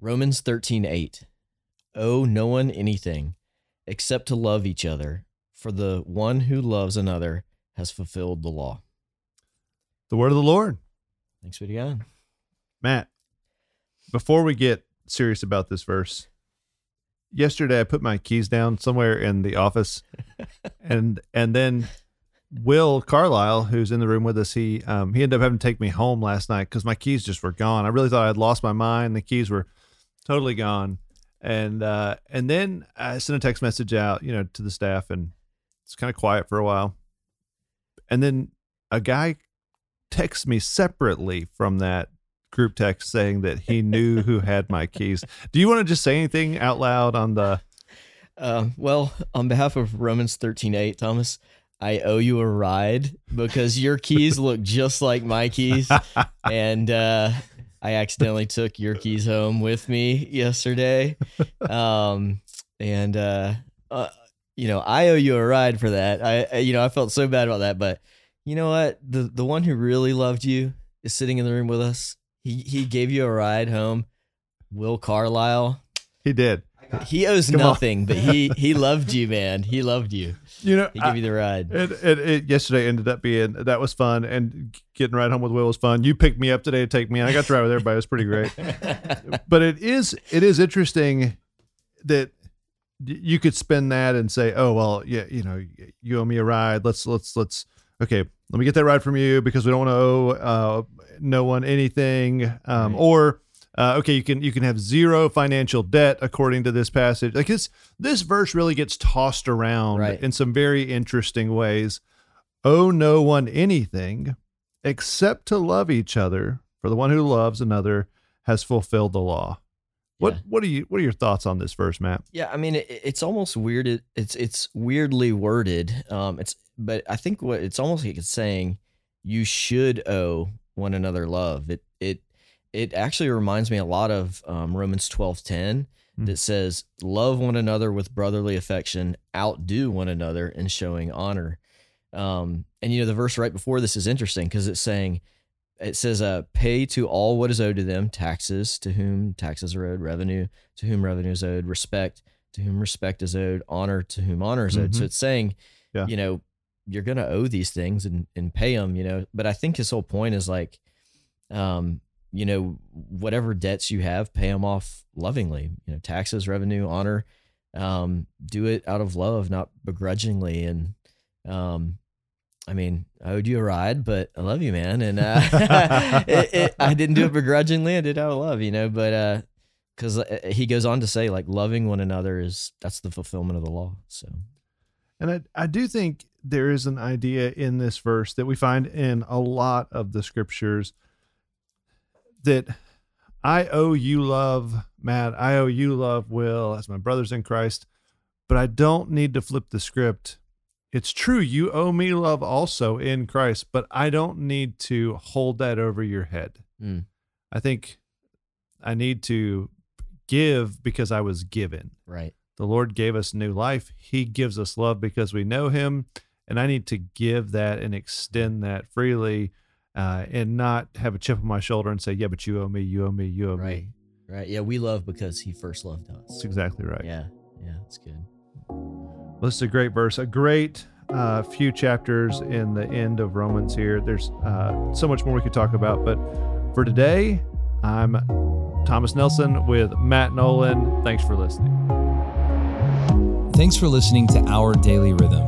Romans 13 8. Owe no one anything except to love each other, for the one who loves another has fulfilled the law. The word of the Lord. Thanks be to God. Matt, before we get serious about this verse, yesterday I put my keys down somewhere in the office and and then Will Carlisle, who's in the room with us, he um, he ended up having to take me home last night because my keys just were gone. I really thought I had lost my mind. The keys were totally gone, and uh, and then I sent a text message out, you know, to the staff, and it's kind of quiet for a while, and then a guy texts me separately from that group text saying that he knew who had my keys. Do you want to just say anything out loud on the? Uh, well, on behalf of Romans thirteen eight, Thomas, I owe you a ride because your keys look just like my keys, and uh, I accidentally took your keys home with me yesterday. Um, and uh, uh, you know, I owe you a ride for that. I, I, you know, I felt so bad about that, but you know what? The the one who really loved you is sitting in the room with us. He he gave you a ride home. Will Carlisle. He did. He owes Come nothing, but he he loved you, man. He loved you. You know, He gave you the ride. It, it, it yesterday ended up being that was fun, and getting right home with Will was fun. You picked me up today to take me, and I got to ride with everybody. It was pretty great. but it is it is interesting that you could spin that and say, oh well, yeah, you know, you owe me a ride. Let's let's let's okay, let me get that ride from you because we don't want to owe uh, no one anything, um, Right. or. Uh, okay, you can you can have zero financial debt according to this passage. Like this this verse really gets tossed around Right. in some very interesting ways. Owe no one anything except to love each other, for the one who loves another has fulfilled the law. What Yeah. what are you what are your thoughts on this verse, Matt? Yeah, I mean, it, it's almost weird. It, it's it's weirdly worded. Um, it's but I think what it's almost like it's saying you should owe one another love. It it it actually reminds me a lot of um, Romans twelve ten Hmm. that says love one another with brotherly affection, outdo one another in showing honor. Um, and you know the verse right before this is interesting because it's saying it says uh pay to all what is owed to them taxes to whom taxes are owed revenue to whom revenue is owed respect to whom respect is owed honor to whom honor is owed so Mhm. it's saying Yeah. you know you're gonna owe these things and and pay them you know but i think his whole point is like um you know whatever debts you have pay them off lovingly you know taxes revenue honor um do it out of love not begrudgingly and um I mean, I owed you a ride, but I love you, man. And uh, it, it, I didn't do it begrudgingly. I did out of love, you know. But uh, because he goes on to say, like, loving one another is that's the fulfillment of the law. So And I, I do think there is an idea in this verse that we find in a lot of the scriptures that I owe you love, Matt. I owe you love, Will, as my brothers in Christ. But I don't need to flip the script. It's true, you owe me love also in Christ, but I don't need to hold that over your head. Mm. I think I need to give because I was given. right, The Lord gave us new life. He gives us love because we know Him. And I need to give that and extend that freely uh, and not have a chip on my shoulder and say, yeah, but you owe me, you owe me, you owe right, me. right. Yeah, we love because he first loved us. That's exactly right. Yeah, yeah, that's good. Well, this is a great verse, a great uh, few chapters in the end of Romans here. There's uh, so much more we could talk about. But for today, I'm Thomas Nelson with Matt Nolan. Thanks for listening. Thanks for listening to Our Daily Rhythm.